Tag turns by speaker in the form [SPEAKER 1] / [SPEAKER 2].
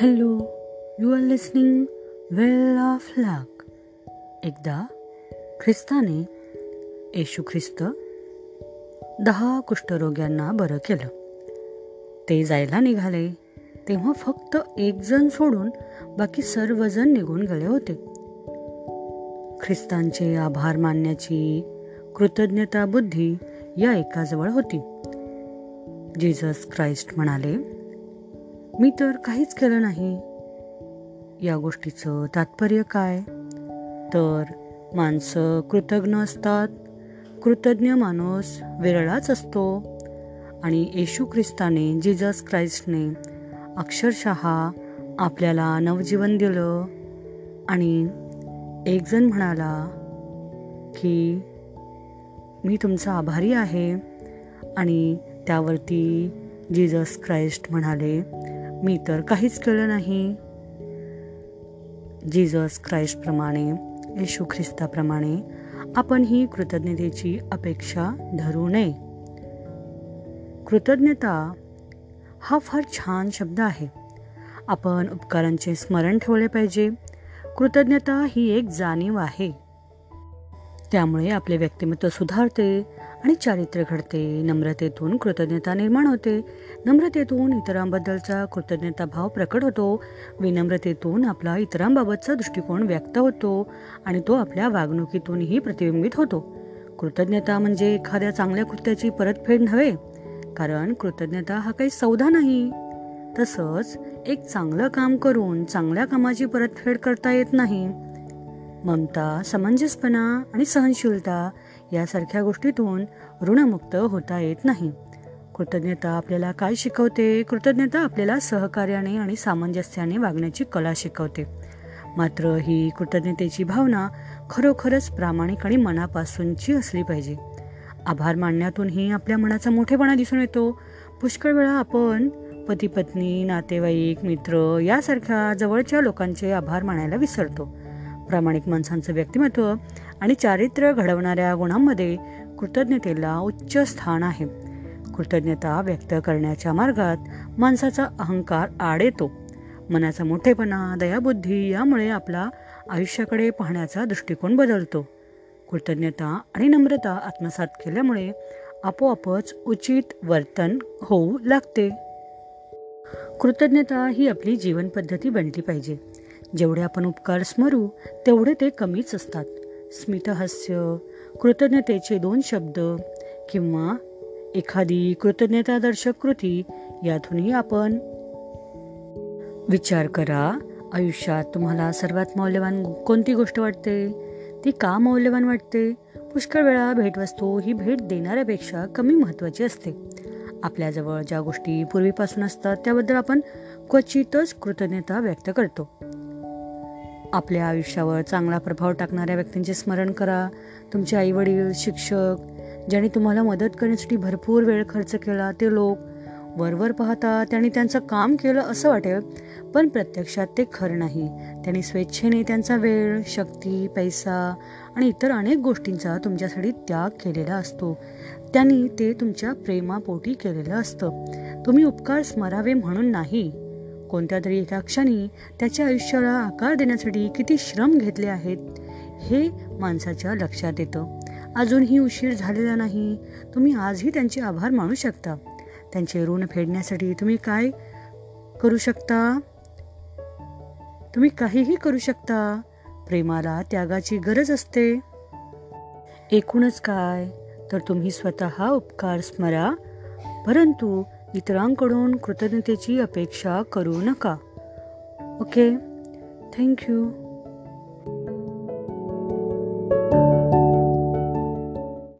[SPEAKER 1] Hello you are listening well of luck एकदा ख्रिस्ताने येशू ख्रिस्त दहा कुष्ठरोग्यांना बरं केलं. ते जायला निघाले. तेव्हा फक्त एकजण सोडून बाकी सर्वजण निघून गेले होते. ख्रिस्तांचे आभार मानण्याची कृतज्ञता बुद्धी या एकाजवळ होती. जीजस क्राइस्ट म्हणाले मी तर काहीच केलं नाही. या गोष्टीचं तात्पर्य काय? तर माणसं कृतज्ञ असतात. कृतज्ञ माणूस विरळाच असतो. आणि येशू ख्रिस्ताने जिजस क्राइस्टने अक्षरशः आपल्याला नवजीवन दिलं. आणि एकजण म्हणाला की मी तुमचा आभारी आहे. आणि त्यावरती जिजस क्राइस्ट म्हणाले मी तर काहीच केलं नाही. जीजस ख्राईस्टप्रमाणे येशू ख्रिस्ताप्रमाणे आपण ही कृतज्ञतेची अपेक्षा धरू नये. कृतज्ञता हा फार छान शब्द आहे. आपण उपकारांचे स्मरण ठेवले पाहिजे. कृतज्ञता ही एक जाणीव आहे. त्यामुळे आपले व्यक्तिमत्व सुधारते. आणि चारित्र्य घडते. नम्रतेतून कृतज्ञता निर्माण होते. नम्रतेतून इतरांबद्दलचा कृतज्ञता भाव प्रकट होतो. विनम्रतेतून आपला इतरांबाबतचा दृष्टिकोन व्यक्त होतो आणि तो आपल्या वागणुकीतूनही प्रतिबिंबित होतो. कृतज्ञता म्हणजे एखाद्या चांगल्या कृत्याची परतफेड नव्हे कारण कृतज्ञता हा काही सौदा नाही. तसंच एक चांगलं काम करून चांगल्या कामाची परतफेड करता येत नाही. ममता समंजसपणा आणि सहनशीलता यासारख्या गोष्टीतून ऋणमुक्त होता येत नाही. कृतज्ञता आपल्याला काय शिकवते? कृतज्ञता आपल्याला सहकार्याने आणि सामंजस्याने वागण्याची कला शिकवते. मात्र ही कृतज्ञतेची भावना खरोखरच प्रामाणिक आणि मनापासूनची असली पाहिजे. आभार मानण्यातूनही आपल्या मनाचा मोठेपणा दिसून येतो. पुष्कळ वेळा आपण पती पत्नी नातेवाईक मित्र यासारख्या जवळच्या लोकांचे आभार मानायला विसरतो. प्रामाणिक माणसांचं व्यक्तिमत्व आणि चारित्र्य घडवणाऱ्या गुणांमध्ये कृतज्ञतेला उच्च स्थान आहे. कृतज्ञता व्यक्त करण्याच्या मार्गात माणसाचा अहंकार आड येतो. मनाचा मोठेपणा दयाबुद्धी यामुळे आपला आयुष्याकडे पाहण्याचा दृष्टिकोन बदलतो. कृतज्ञता आणि नम्रता आत्मसात केल्यामुळे आपोआपच उचित वर्तन होऊ लागते. कृतज्ञता ही आपली जीवनपद्धती बनली पाहिजे. जेवढे आपण उपकार स्मरू तेवढे ते कमीच असतात. स्मितहास्य कृतज्ञतेचे दोन शब्द किंवा एखादी कृतज्ञतादर्शक कृती यातूनही आपण विचार करा. आयुष्यात तुम्हाला सर्वात मौल्यवान कोणती गोष्ट वाटते? ती का मौल्यवान वाटते? पुष्कळ वेळा भेटवस्तू ही भेट देणाऱ्यापेक्षा कमी महत्त्वाची असते. आपल्याजवळ ज्या गोष्टी पूर्वीपासून असतात त्याबद्दल आपण क्वचितच कृतज्ञता व्यक्त करतो. आपल्या आयुष्यावर चांगला प्रभाव टाकणाऱ्या व्यक्तींचे स्मरण करा. तुमचे आईवडील शिक्षक ज्यांनी तुम्हाला मदत करण्यासाठी भरपूर वेळ खर्च केला ते लोक वरवर पाहता त्यांनी त्यांचं काम केलं असं वाटेल पण प्रत्यक्षात ते खरं नाही. त्यांनी स्वेच्छेने त्यांचा वेळ शक्ती पैसा आणि इतर अनेक गोष्टींचा तुमच्यासाठी त्याग केलेला असतो. त्यांनी ते तुमच्या प्रेमापोटी केलेलं असतं. तुम्ही उपकार स्मरावे म्हणून नाही. कोणत्या तरी एका क्षणी त्याच्या आयुष्याला आकार देण्यासाठी किती श्रम घेतले आहेत हे माणसाच्या लक्षात येतं. अजूनही उशीर झालेला नाही. तुम्ही आजही त्यांचे आभार मानू शकता. त्यांचे ऋण फेडण्यासाठी तुम्ही काय करू शकता? तुम्ही काहीही करू शकता. प्रेमाला त्यागाची गरज असते. एकूणच काय? तर तुम्ही स्वतः उपकार स्मरा. परंतु इतरांकडून कृतज्ञतेची अपेक्षा करू नका. Okay thank you